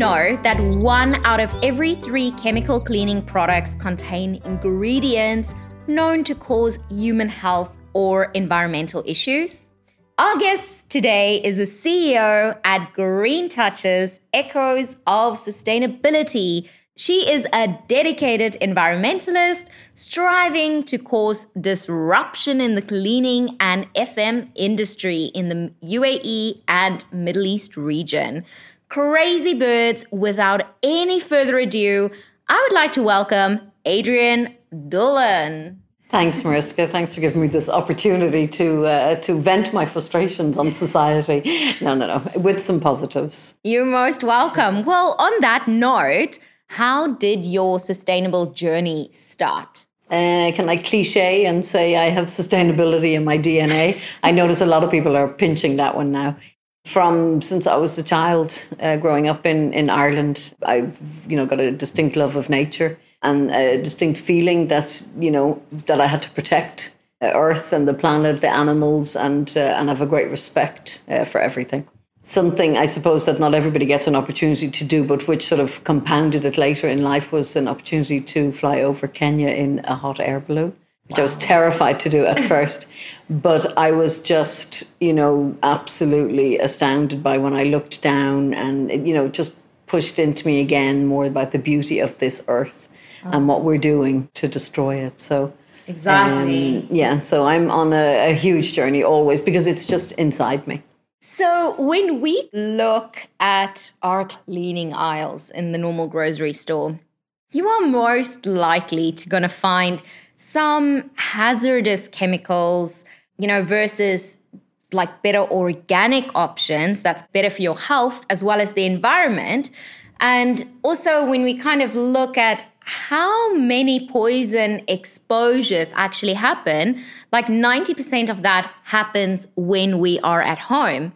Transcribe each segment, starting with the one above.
Know that one out of every three chemical cleaning products contain ingredients known to cause human health or environmental issues? Our guest today is the CEO at Green Touches, Echoes of Sustainability she is a dedicated environmentalist striving to cause disruption in the cleaning and FM industry in the UAE and Middle East region. Crazy birds, without any further ado, I would like to welcome Adrienne Doolan. Thanks, Mariska. Thanks for giving me this opportunity to uh, to vent my frustrations on society. No, no, no, with some positives. You're most welcome. Well, on that note, how did your sustainable journey start? Uh, can I cliche and say I have sustainability in my DNA? I notice a lot of people are pinching that one now. From since I was a child, uh, growing up in, in Ireland, I've you know got a distinct love of nature and a distinct feeling that you know that I had to protect uh, Earth and the planet, the animals, and uh, and have a great respect uh, for everything something I suppose that not everybody gets an opportunity to do, but which sort of compounded it later in life was an opportunity to fly over Kenya in a hot air balloon. Which wow. I was terrified to do at first, but I was just, you know, absolutely astounded by when I looked down and, you know, just pushed into me again more about the beauty of this earth oh. and what we're doing to destroy it. So, Exactly. Um, yeah, so I'm on a, a huge journey always because it's just inside me. So, when we look at our cleaning aisles in the normal grocery store, you are most likely to going to find some hazardous chemicals, you know, versus like better organic options that's better for your health as well as the environment. And also, when we kind of look at how many poison exposures actually happen, like 90% of that happens when we are at home.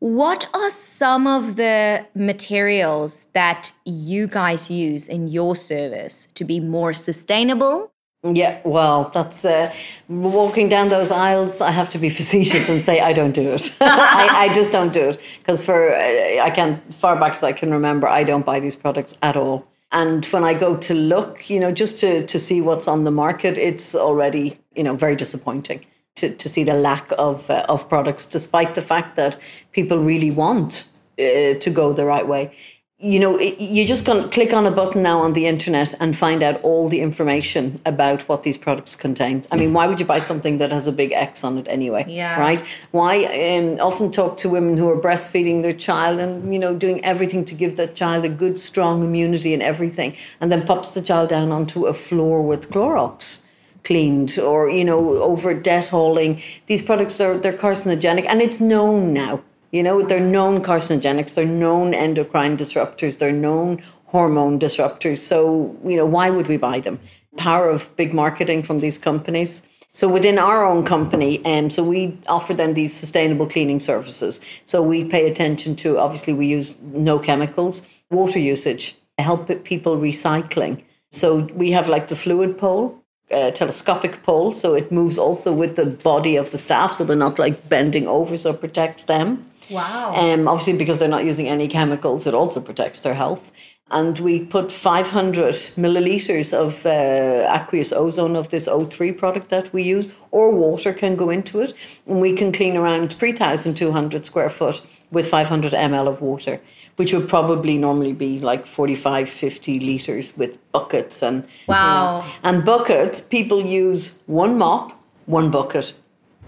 What are some of the materials that you guys use in your service to be more sustainable? Yeah, well, that's uh, walking down those aisles. I have to be facetious and say I don't do it. I, I, just don't do it because for uh, I can't far back as I can remember, I don't buy these products at all. And when I go to look, you know, just to to see what's on the market, it's already you know very disappointing to, to see the lack of uh, of products, despite the fact that people really want uh, to go the right way. You know, you just can click on a button now on the internet and find out all the information about what these products contain. I mean, why would you buy something that has a big X on it anyway? Yeah. Right? Why um, often talk to women who are breastfeeding their child and, you know, doing everything to give that child a good, strong immunity and everything, and then pops the child down onto a floor with Clorox cleaned or you know over Detolling. These products are they're carcinogenic, and it's known now. You know they're known carcinogenics. They're known endocrine disruptors. They're known hormone disruptors. So you know why would we buy them? Power of big marketing from these companies. So within our own company, um, so we offer them these sustainable cleaning services. So we pay attention to obviously we use no chemicals, water usage, help people recycling. So we have like the fluid pole uh, telescopic pole, so it moves also with the body of the staff, so they're not like bending over, so it protects them. Wow. Um, obviously, because they're not using any chemicals, it also protects their health. And we put 500 milliliters of uh, aqueous ozone of this O3 product that we use, or water can go into it. And we can clean around 3,200 square foot with 500 ml of water which would probably normally be like 45, 50 litres with buckets. and Wow. You know, and buckets, people use one mop, one bucket.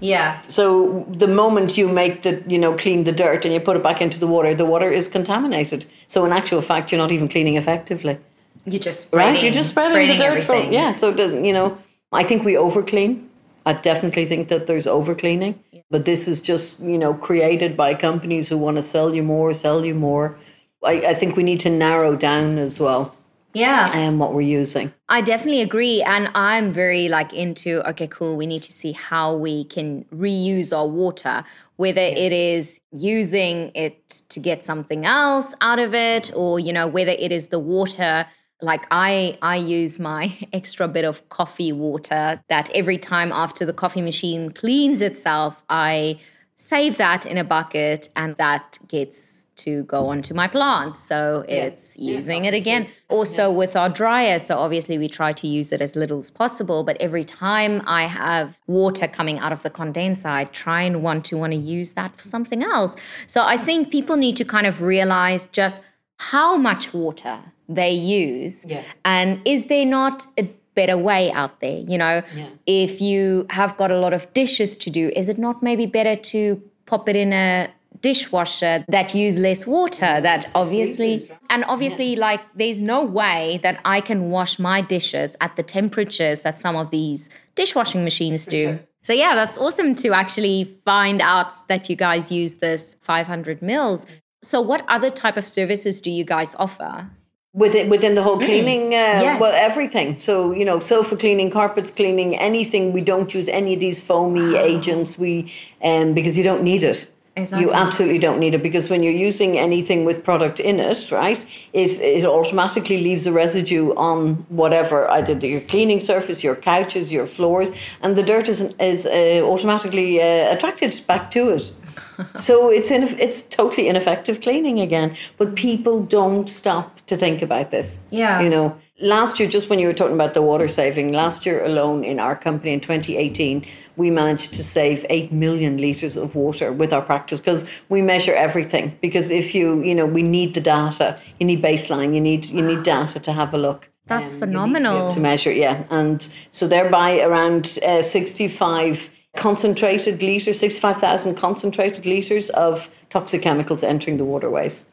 Yeah. So the moment you make the, you know, clean the dirt and you put it back into the water, the water is contaminated. So in actual fact, you're not even cleaning effectively. You're just spreading, right. You're just spreading, spreading the dirt from yeah. So it doesn't, you know. I think we over clean. I definitely think that there's over cleaning. Yeah. But this is just, you know, created by companies who want to sell you more, sell you more. I, I think we need to narrow down as well yeah and what we're using i definitely agree and i'm very like into okay cool we need to see how we can reuse our water whether yeah. it is using it to get something else out of it or you know whether it is the water like i i use my extra bit of coffee water that every time after the coffee machine cleans itself i save that in a bucket and that gets to go onto my plants. So yeah. it's using yeah, it again. Also yeah. with our dryer. So obviously we try to use it as little as possible. But every time I have water coming out of the condenser, I try and want to want to use that for something else. So I think people need to kind of realize just how much water they use. And is there not a better way out there? You know, if you have got a lot of dishes to do, is it not maybe better to pop it in a dishwasher that use less water that obviously and obviously yeah. like there's no way that I can wash my dishes at the temperatures that some of these dishwashing machines do. Sure. So yeah, that's awesome to actually find out that you guys use this 500 mils. So what other type of services do you guys offer? within within the whole cleaning uh, yeah. well everything so you know sofa cleaning carpets cleaning anything we don't use any of these foamy agents we um because you don't need it Exactly. You absolutely don't need it because when you're using anything with product in it, right, it, it automatically leaves a residue on whatever, either your cleaning surface, your couches, your floors, and the dirt is, is uh, automatically uh, attracted back to it. so it's in, it's totally ineffective cleaning again. But people don't stop to think about this. Yeah. You know, last year, just when you were talking about the water saving, last year alone in our company in 2018, we managed to save 8 million litres of water with our practice because we measure everything. Because if you, you know, we need the data, you need baseline, you need, you need data to have a look. That's um, phenomenal. To, to, measure, yeah. And so thereby around uh, 65 concentrated litres, 65,000 concentrated litres of toxic chemicals entering the waterways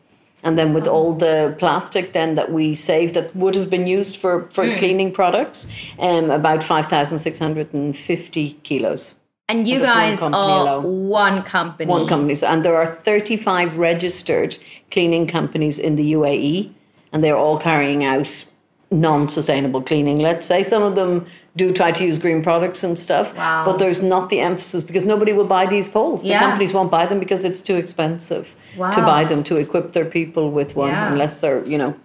and then with all the plastic then that we saved that would have been used for, for mm. cleaning products, um, about 5,650 kilos. And you guys one are alone. one company. One company. And there are 35 registered cleaning companies in the UAE, and they're all carrying out non sustainable cleaning, let's say. Some of them do try to use green products and stuff, wow. but there's not the emphasis because nobody will buy these poles. The yeah. companies won't buy them because it's too expensive wow. to buy them to equip their people with one yeah. unless they're, you know,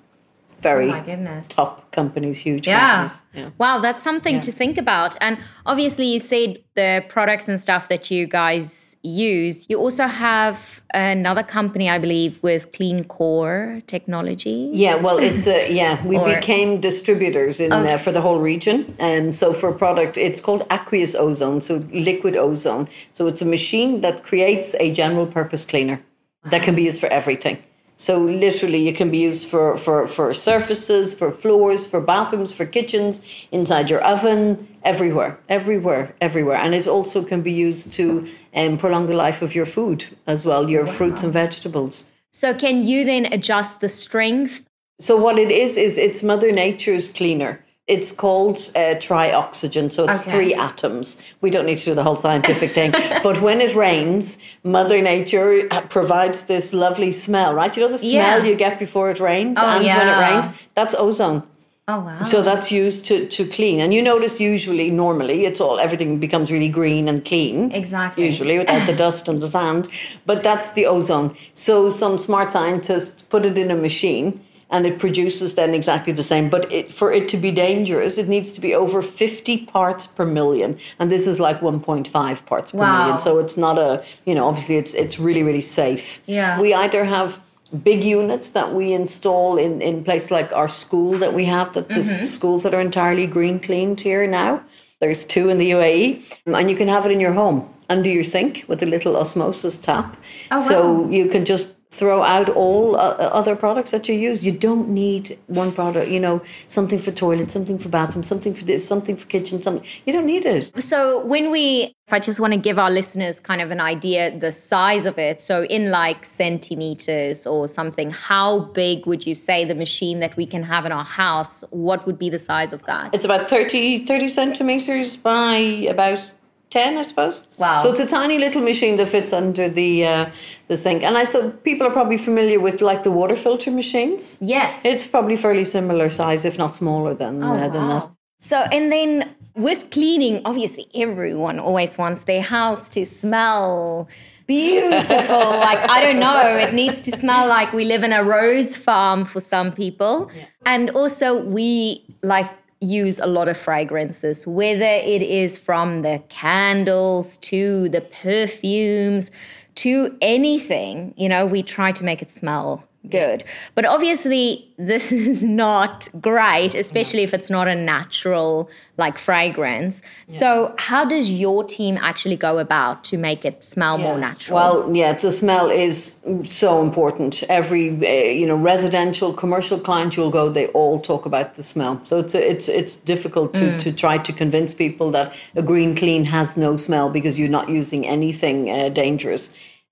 very oh top companies, huge yeah. companies. Yeah. Wow, that's something yeah. to think about. And obviously, you said the products and stuff that you guys use. You also have another company, I believe, with Clean Core Technology. Yeah, well, it's a, yeah, we or, became distributors in okay. uh, for the whole region. And um, so for product, it's called aqueous ozone, so liquid ozone. So it's a machine that creates a general purpose cleaner that can be used for everything. So literally, it can be used for, for, for surfaces, for floors, for bathrooms, for kitchens, inside your oven, everywhere, everywhere, everywhere. And it also can be used to um, prolong the life of your food as well, your fruits and vegetables. So can you then adjust the strength? So what it is is it's Mother Nature's cleaner. It's called uh, trioxygen, so it's okay. three atoms. We don't need to do the whole scientific thing. But when it rains, Mother Nature uh, provides this lovely smell, right? You know the smell yeah. you get before it rains? Oh, and yeah. when it rains, that's ozone. Oh wow! So that's used to, to clean, and you notice usually, normally, it's all everything becomes really green and clean. Exactly. Usually, without the dust and the sand, but that's the ozone. So some smart scientists put it in a machine, and it produces then exactly the same. But it, for it to be dangerous, it needs to be over 50 parts per million. And this is like 1.5 parts per wow. million. So it's not a, you know, obviously it's, it's really, really safe. Yeah. We either have big units that we install in, in places like our school that we have, that mm-hmm. the schools that are entirely green cleaned here now. There's two in the UAE. And you can have it in your home under your sink with a little osmosis tap. Oh, so wow. you can just throw out all uh, uh, other products that you use. You don't need one product, you know, something for toilet, something for bathroom, something for this, something for kitchen, something. You don't need it. So when we if I just want to give our listeners kind of an idea the size of it, so in like centimeters or something, how big would you say the machine that we can have in our house, what would be the size of that? It's about 30 30 centimeters by about 10, I suppose. Wow. So it's a tiny little machine that fits under the uh, the sink. And I so people are probably familiar with like the water filter machines. Yes. It's probably fairly similar size, if not smaller than uh, than that. So, and then with cleaning, obviously everyone always wants their house to smell beautiful. like, I don't know, it needs to smell like we live in a rose farm for some people. And also, we like use a lot of fragrances, whether it is from the candles to the perfumes to anything, you know, we try to make it smell good. But obviously, this is not great, especially if it's not a natural like fragrance. So, how does your team actually go about to make it smell more natural? Well, yeah, the smell is so important. Every uh, you know residential, commercial client you'll go, they all talk about the smell. So it's it's it's difficult to to try to convince people that a green clean has no smell because you're not using anything uh, dangerous.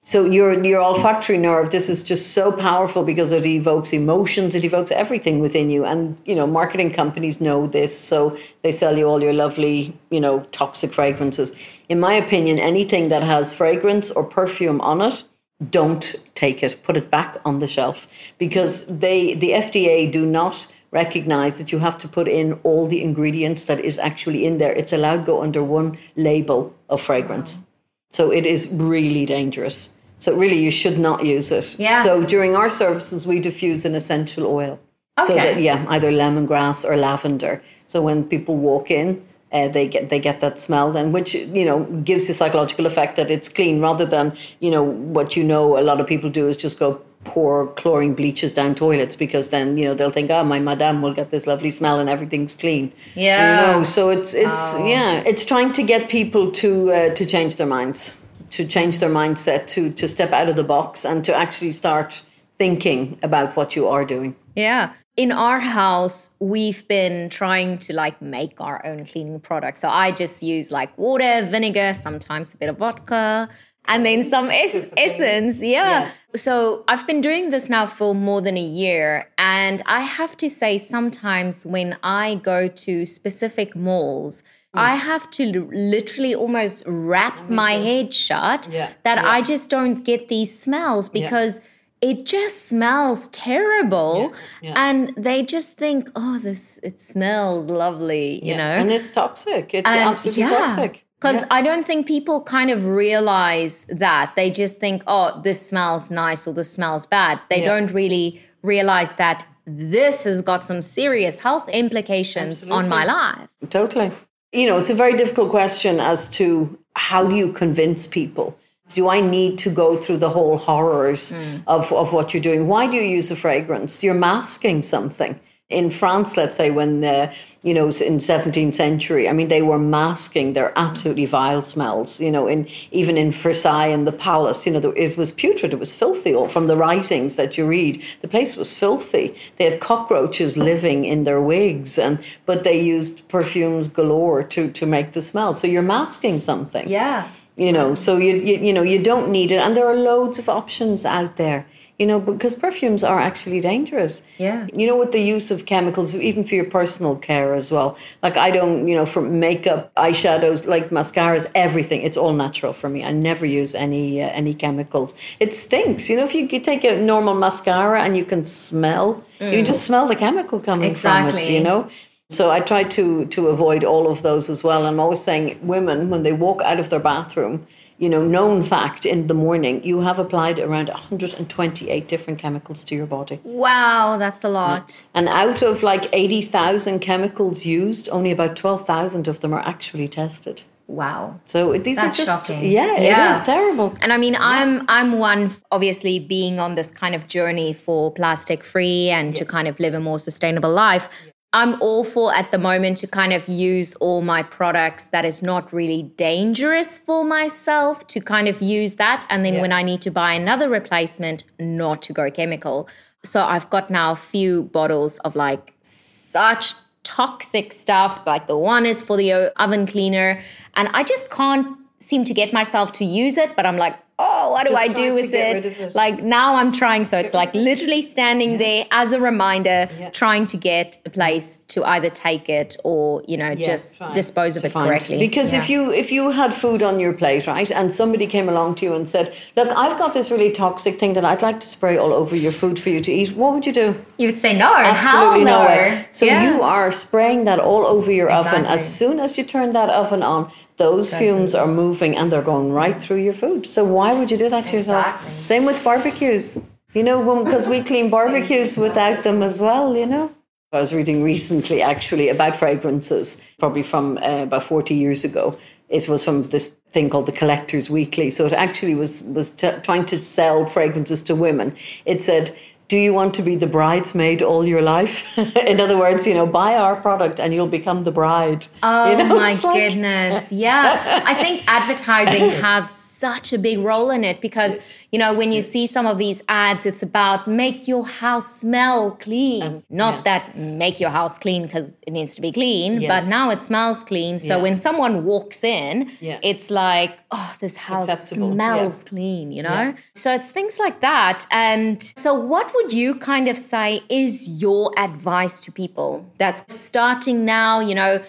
So your your olfactory nerve, this is just so powerful because it evokes emotions, it evokes everything within you. And you know, marketing companies know this, so they sell you all your lovely, you know, toxic fragrances. In my opinion, anything that has fragrance or perfume on it, don't take it. Put it back on the shelf because they the FDA do not recognize that you have to put in all the ingredients that is actually in there. It's allowed to go under one label of fragrance. So it is really dangerous. So really, you should not use it. Yeah. So during our services, we diffuse an essential oil. So Okay. that yeah, either lemongrass or lavender. So when people walk in, uh, they get they get that smell, then which you know gives the psychological effect that it's clean, rather than you know what you know a lot of people do is just go pour chlorine bleaches down toilets because then you know they'll think oh my madame will get this lovely smell and everything's clean Yeah. you know so it's it's yeah it's trying to get people to uh, to change their minds to change their mindset to to step out of the box and to actually start thinking about what you are doing Yeah. In our house, we've been trying to like make our own cleaning products. So I just use like water, vinegar, sometimes a bit of vodka, and then some es- essence. Yeah. Yes. So I've been doing this now for more than a year. And I have to say, sometimes when I go to specific malls. I mm. have to l- literally almost wrap my head shut Yeah. that Yeah. I just don't get these smells because it just smells terrible Yeah. and they just think oh this it smells lovely you know and it's toxic it's And absolutely toxic because I don't think people kind of realize that. They just think, oh, this smells nice or this smells bad. They Yeah. don't really realize that this has got some serious health implications on my life. Totally. You know, it's a very difficult question as to how do you convince people? Do I need to go through the whole horrors hmm. of, of what you're doing? Why do you use a fragrance? You're masking something. In France, let's say, when the, you know, in 17th century, I mean, they were masking their absolutely vile smells, you know, in even in Versailles and the palace, you know, it was putrid, it was filthy or from the writings that you read. The place was filthy. They had cockroaches living in their wigs, and but they used perfumes galore to, to make the smell. So you're masking something Yeah. you know so you, you you know you don't need it and there are loads of options out there you know because perfumes are actually dangerous. Yeah. you know with the use of chemicals even for your personal care as well. Like i don't you know for makeup eyeshadows like mascaras everything it's all natural for me. I never use any uh, any chemicals. It stinks. You know if you could take a normal mascara and you can smell you can just smell the chemical coming from it Exactly. you know? So I try to to avoid all of those as well. I'm always saying women when they walk out of their bathroom, you know, known fact in the morning, you have applied around 128 different chemicals to your body. Wow, that's a mm. lot. And out of like 80,000 chemicals used, only about 12,000 of them are actually tested. Wow. So these That's are just shocking. yeah, Yeah. it is terrible. And I mean, I'm I'm one obviously being on this kind of journey for plastic free and to kind of live a more sustainable life. I'm all for at the moment to kind of use all my products that is not really dangerous for myself to kind of use that. And then when I need to buy another replacement, not to go chemical. So I've got now a few bottles of like such toxic stuff. Like the one is for the oven cleaner. And I just can't seem to get myself to use it. But I'm like, oh, what do Just I do with it? Like now I'm trying. So it's like literally standing there as a reminder, Yeah. trying to get a place to either take it or, you know, just trying dispose of to it find- correctly. Because if you if you had food on your plate, right, and somebody came along to you and said, "Look, I've got this really toxic thing that I'd like to spray all over your food for you to eat," what would you do? you would say no, Absolutely no no. way. So Yeah. you are spraying that all over your oven. As soon as you turn that oven on, those fumes are moving and they're going right through your food. So why would you do that to yourself? Same with barbecues. You know, because we clean barbecues without them as well. You know. I was reading recently, actually, about fragrances, probably from uh, about forty years ago. It was from this thing called the Collectors Weekly. So it actually was was t- trying to sell fragrances to women. It said do you want to be the bridesmaid all your life? In other words, you know, buy our product and you'll become the bride. Oh you know, my like- goodness. Yeah. I think advertising have such a big role in it because, you know, when you see some of these ads, it's about make your house smell clean. Not yeah. that make your house clean because it needs to be clean, Yes. but now it smells clean. So Yeah. when someone walks in, Yeah. it's like, oh, this house acceptable. smells clean, you know? So it's things like that. And so, what would you kind of say is your advice to people that's starting now? You know,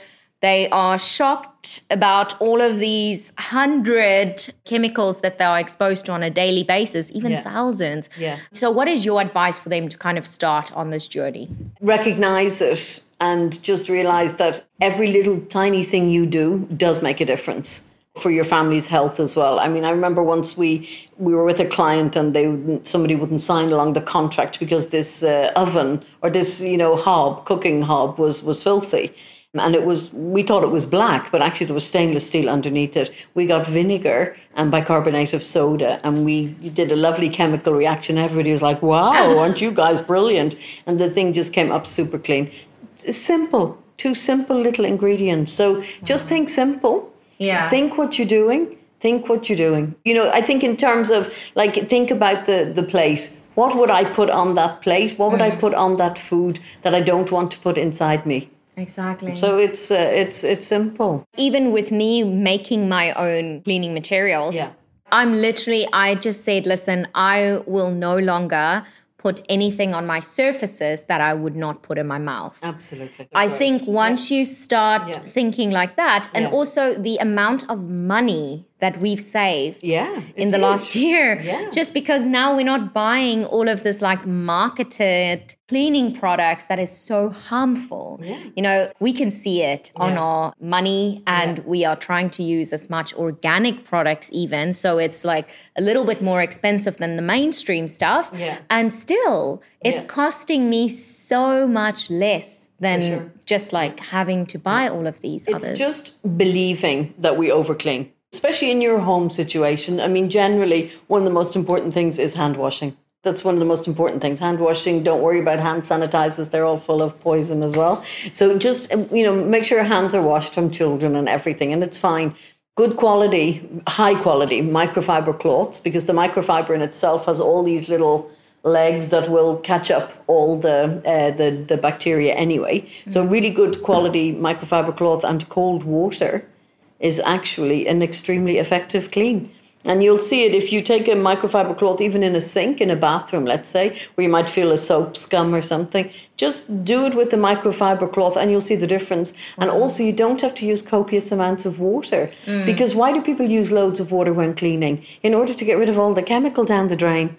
they are shocked about all of these hundred chemicals that they are exposed to on a daily basis, even Yeah. thousands. Yeah. So, what is your advice for them to kind of start on this journey? recognize it and just realize that every little tiny thing you do does make a difference for your family's health as well. I mean, I remember once we we were with a client and they wouldn't, somebody wouldn't sign along the contract because this uh, oven or this you know hob cooking hob was was filthy. And it was, we thought it was black, but actually there was stainless steel underneath it. We got vinegar and bicarbonate of soda, and we did a lovely chemical reaction. Everybody was like, wow, aren't you guys brilliant? And the thing just came up super clean. It's simple, two simple little ingredients. So just think simple. Yeah. Think what you're doing. Think what you're doing. You know, I think in terms of like, think about the, the plate. What would I put on that plate? What would I mm-hmm. put on that food that I don't want to put inside me? Exactly. So it's uh, it's it's simple. even with me making my own cleaning materials, Yeah. I'm literally, I just said, listen, I will no longer put anything on my surfaces that I would not put in my mouth. Absolutely. I think once you start Yeah. thinking like that, and Yeah. also the amount of money that we've saved yeah, in the last year, Yeah. just because now we're not buying all of this like marketed cleaning products that is so harmful. Yeah. You know, we can see it on Yeah. our money, and Yeah. we are trying to use as much organic products, even. So it's like a little bit more expensive than the mainstream stuff. Yeah. And still, it's costing me so much less than sure. just like having to buy all of these It's others. just believing that we overclean, especially in your home situation. I mean, generally, one of the most important things is hand washing. That's one of the most important things. Hand washing. Don't worry about hand sanitizers; they're all full of poison as well. So just um, you know, make sure your hands are washed from children and everything, and it's fine. Good quality, high quality microfiber cloths because the microfiber in itself has all these little legs that will catch up all the uh, the the bacteria anyway. So really good quality microfiber cloth and cold water is actually an extremely effective clean. And you'll see it if you take a microfiber cloth, even in a sink in a bathroom, let's say, where you might feel a soap scum or something. Just do it with the microfiber cloth and you'll see the difference. And mm. also, you don't have to use copious amounts of water. Mm. Because why do people use loads of water when cleaning? In order to get rid of all the chemical down the drain.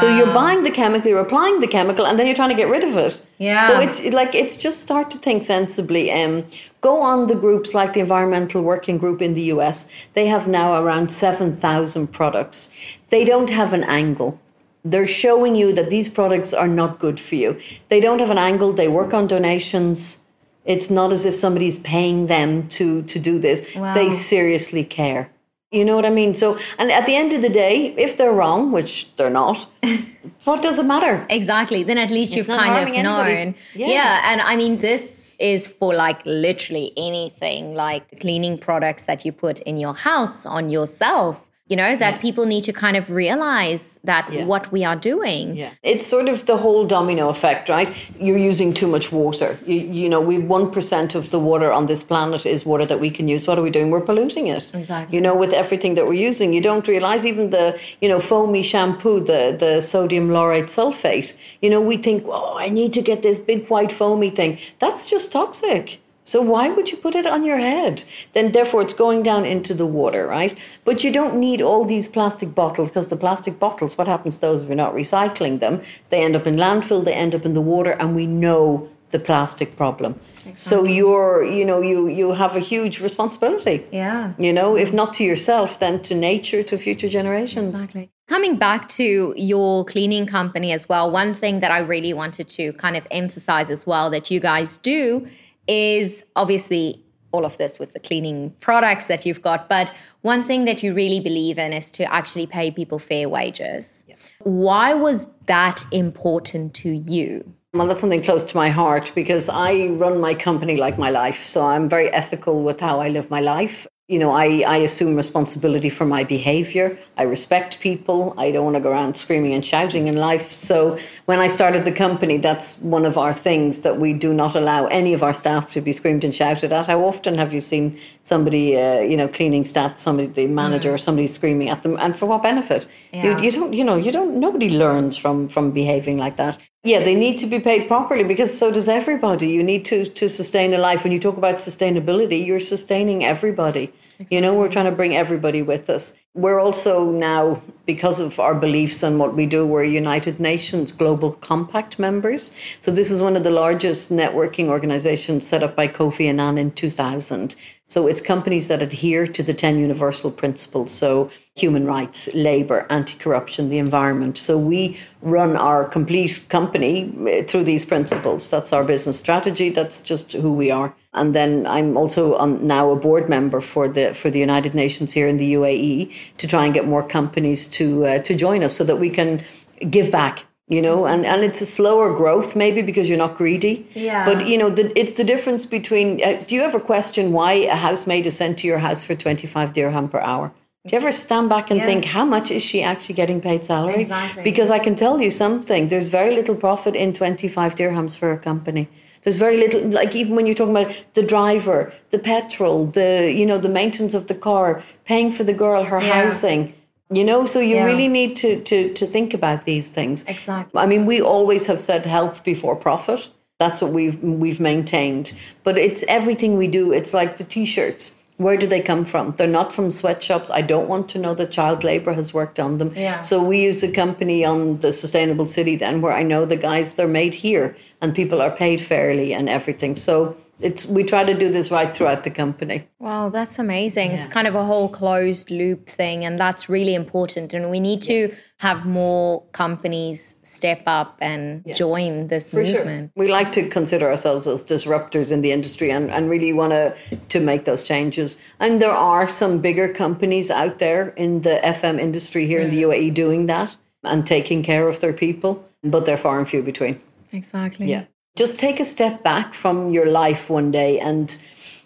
So you're buying the chemical, you're applying the chemical, and then you're trying to get rid of it. Yeah. So it's it, like it's just start to think sensibly. Um, go on the groups like the Environmental Working Group in the US. They have now around seven thousand products. They don't have an angle. They're showing you that these products are not good for you. They don't have an angle. They work on donations. It's not as if somebody's paying them to to do this. Wow. They seriously care. You know what I mean? So, and at the end of the day, if they're wrong, which they're not, what does it matter? Exactly. Then at least you've kind of known. Yeah. And I mean, this is for like literally anything like cleaning products that you put in your house on yourself. You know that people need to kind of realize that Yeah. what we are doing Yeah, it's sort of the whole domino effect, right? You're using too much water. You, you know, we've one percent of the water on this planet is water that we can use. What are we doing? We're polluting it. Exactly. You know, with everything that we're using, you don't realize even the you know foamy shampoo, the the sodium laureth sulfate. You know, we think, oh, I need to get this big white foamy thing. That's just toxic. So why would you put it on your head? Then therefore it's going down into the water, right? But you don't need all these plastic bottles because the plastic bottles, what happens to those if you're not recycling them? They end up in landfill, they end up in the water, and we know the plastic problem. Exactly. So you're, you know, you you have a huge responsibility. yeah You know, if not to yourself, then to nature, to future generations. Exactly. Coming back to your cleaning company as well, one thing that I really wanted to kind of emphasize as well that you guys do is obviously all of this with the cleaning products that you've got, but one thing that you really believe in is to actually pay people fair wages. Why was that important to you? Well, that's something close to my heart because I run my company like my life. So I'm very ethical with how I live my life. You know, I, I assume responsibility for my behavior. I respect people. I don't want to go around screaming and shouting in life. So when I started the company, that's one of our things that we do not allow any of our staff to be screamed and shouted at. How often have you seen somebody, uh, you know, cleaning staff, somebody, the manager, or somebody screaming at them, and for what benefit? Yeah. You, you don't, you know, you don't. Nobody learns from from behaving like that. Yeah, they need to be paid properly because so does everybody. You need to to sustain a life. When you talk about sustainability, you're sustaining everybody. You know, we're trying to bring everybody with us. We're also now, because of our beliefs and what we do, we're United Nations Global Compact members. So this is one of the largest networking organizations set up by Kofi Annan in 2000. So it's companies that adhere to the 10 universal principles. So human rights, labor, anti-corruption, the environment. So we run our complete company uh, through these principles. That's our business strategy. That's just who we are. And then I'm also on, now a board member for the for the United Nations here in the UAE to try and get more companies to uh, to join us so that we can give back. You know, and, and it's a slower growth maybe because you're not greedy. Yeah. But you know, the, it's the difference between. Uh, do you ever question why a housemaid is sent to your house for twenty five dirham per hour? Do you ever stand back and Yeah. think how much is she actually getting paid salary? Exactly. Because I can tell you something. There's very little profit in twenty five dirhams for a company. There's very little, like even when you're talking about the driver, the petrol, the you know the maintenance of the car, paying for the girl her Yeah. housing. You know, so you Yeah. really need to to to think about these things. Exactly. I mean, we always have said health before profit. That's what we've we've maintained. But it's everything we do. It's like the t-shirts. Where do they come from? They're not from sweatshops. I don't want to know that child labor has worked on them. Yeah. So we use a company on the sustainable city then where I know the guys they're made here and people are paid fairly and everything. So it's we try to do this right throughout the company. Wow, that's amazing. It's kind of a whole closed loop thing, and that's really important. And we need to have more companies step up and join this For sure. movement. We like to consider ourselves as disruptors in the industry and, and really want to to make those changes. And there are some bigger companies out there in the FM industry here in the mm. UAE doing that and taking care of their people, but they're far and few between. Exactly. Yeah. Just take a step back from your life one day and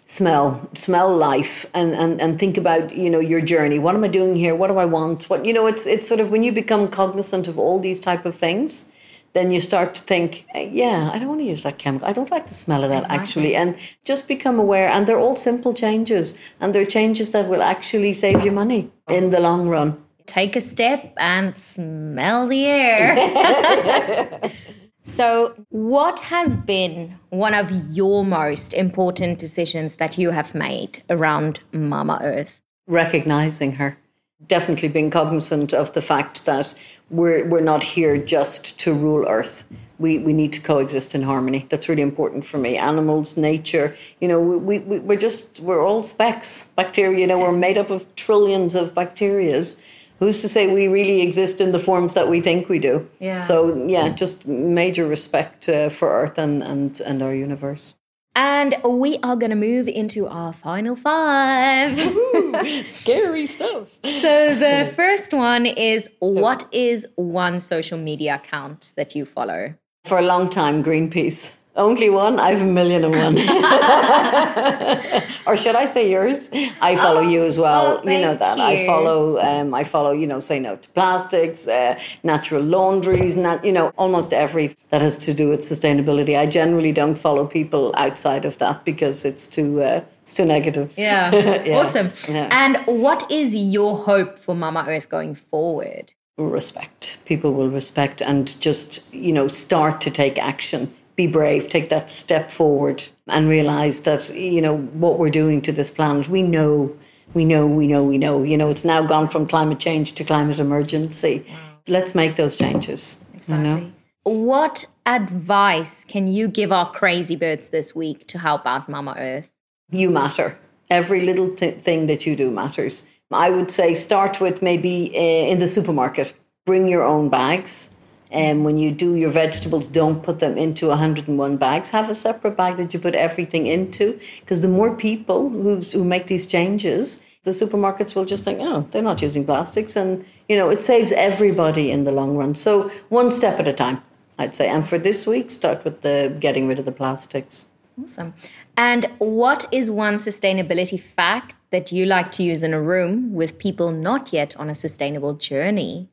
smell smell life and, and and think about you know your journey. What am i doing here? What do i want? What you know it's it's sort of when you become cognizant of all these type of things then you start to think yeah i don't want to use that chemical. I don't like the smell of that actually. And just become aware and they're all simple changes and they're changes that will actually save you money in the long run. Take a step and smell the air. so, what has been one of your most important decisions that you have made around Mama Earth? recognizing her. Definitely being cognizant of the fact that we're we're not here just to rule earth. We we need to coexist in harmony. That's really important for me. Animals nature you know we, we we're just we're all specks. Bacteria you know we're made up of trillions of bacterias who's to say we really exist in the forms that we think we do Yeah. so yeah just major respect uh, for earth and and and our universe And we are going to move into our final five. scary stuff so, the first one is what is one social media account that you follow? for a long time greenpeace Only one? I have a million and one. or should I say yours? I follow oh, you as well. Oh, you know that. You. I follow um, I follow, you know, say no to plastics, uh, natural laundries, nat- you know, almost everything that has to do with sustainability. I generally don't follow people outside of that because it's too uh, it's too negative. Yeah. yeah. Awesome. Yeah. And what is your hope for Mama Earth going forward? Respect. People will respect and just, you know, start to take action be brave, take that step forward and realize that, you know, what we're doing to this planet, we know, we know, we know, we know. You know, it's now gone from climate change to climate emergency. Let's make those changes. Exactly. You know? What advice can you give our crazy birds this week to help out Mama Earth? You matter. Every little t- thing that you do matters. I would say start with maybe uh, in the supermarket. Bring your own bags and when you do your vegetables, don't put them into 101 bags. Have a separate bag that you put everything into. Because the more people who, who make these changes, the supermarkets will just think, oh, they're not using plastics. And, you know, it saves everybody in the long run. So one step at a time, I'd say. And for this week, start with the getting rid of the plastics. Awesome. And what is one sustainability fact that you like to use in a room with people not yet on a sustainable journey?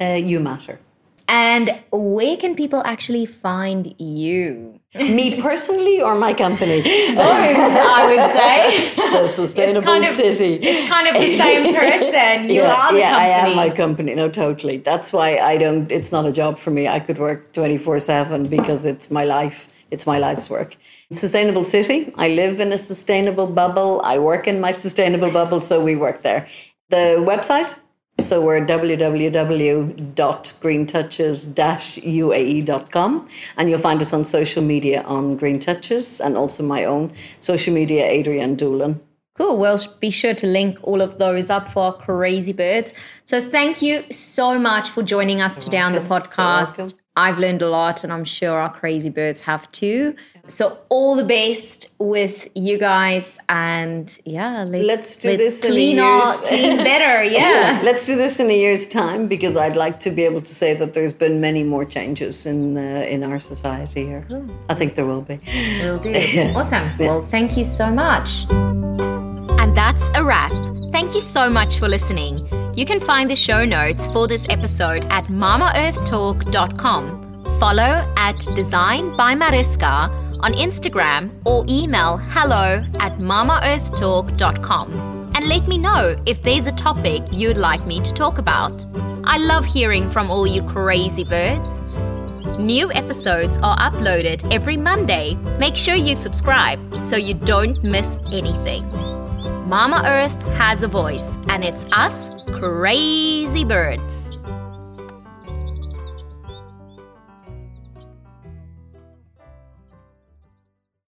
Uh, you matter. And where can people actually find you? Me personally or my company? Both, I would say. The Sustainable it's kind of, City. It's kind of the same person. You yeah, are the yeah, company. I am my company. No, totally. That's why I don't, it's not a job for me. I could work 24 7 because it's my life. It's my life's work. Sustainable City. I live in a sustainable bubble. I work in my sustainable bubble, so we work there. The website, so we're at www.greentouches-uae.com and you'll find us on social media on Green Touches and also my own social media, Adrienne Doolan. Cool. We'll be sure to link all of those up for crazy birds. So thank you so much for joining us so today welcome. on the podcast. So I've learned a lot and I'm sure our crazy birds have too. So all the best with you guys, and yeah, let's, let's do let's this clean in a year's, clean better. Yeah. let's do this in a year's time because I'd like to be able to say that there's been many more changes in uh, in our society here. Cool. I think there will be. Will do. awesome. Yeah. Well, thank you so much. And that's a wrap. Thank you so much for listening. You can find the show notes for this episode at mamaearthtalk.com. Follow at Design by Mariska on Instagram or email hello at mamaearthtalk.com and let me know if there's a topic you'd like me to talk about. I love hearing from all you crazy birds. New episodes are uploaded every Monday. Make sure you subscribe so you don't miss anything. Mama Earth has a voice, and it's us, crazy birds.